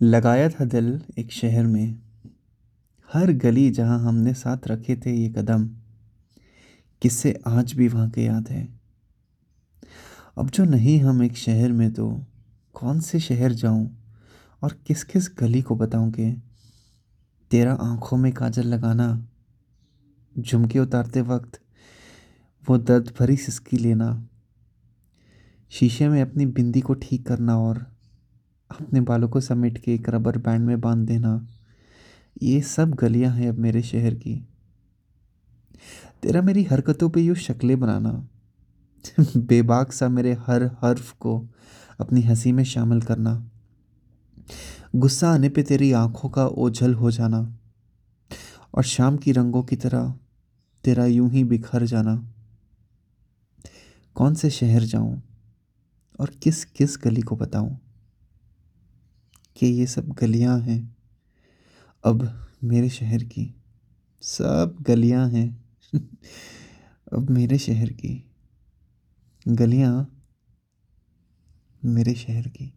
लगाया था दिल एक शहर में। हर गली जहाँ हमने साथ रखे थे ये कदम, किससे आज भी वहाँ के याद है। अब जो नहीं हम एक शहर में तो कौन से शहर जाऊँ और किस किस गली को बताऊँ कि तेरा आँखों में काजल लगाना, झुमके उतारते वक्त वो दर्द भरी सिसकी लेना, शीशे में अपनी बिंदी को ठीक करना और अपने बालों को समेट के एक रबर बैंड में बाँध देना। ये सब गलियाँ हैं अब मेरे शहर की। तेरा मेरी हरकतों पे यूँ शक्लें बनाना। बेबाक सा मेरे हर हर्फ को अपनी हँसी में शामिल करना। गुस्सा आने पे तेरी आँखों का ओझल हो जाना। और शाम की रंगों की तरह तेरा यूँ ही बिखर जाना। कौन से शहर जाऊँ और किस किस गली को बताऊँ? कि ये सब गलियाँ हैं। अब मेरे शहर की सब गलियाँ हैं। अब मेरे शहर की गलियाँ मेरे शहर की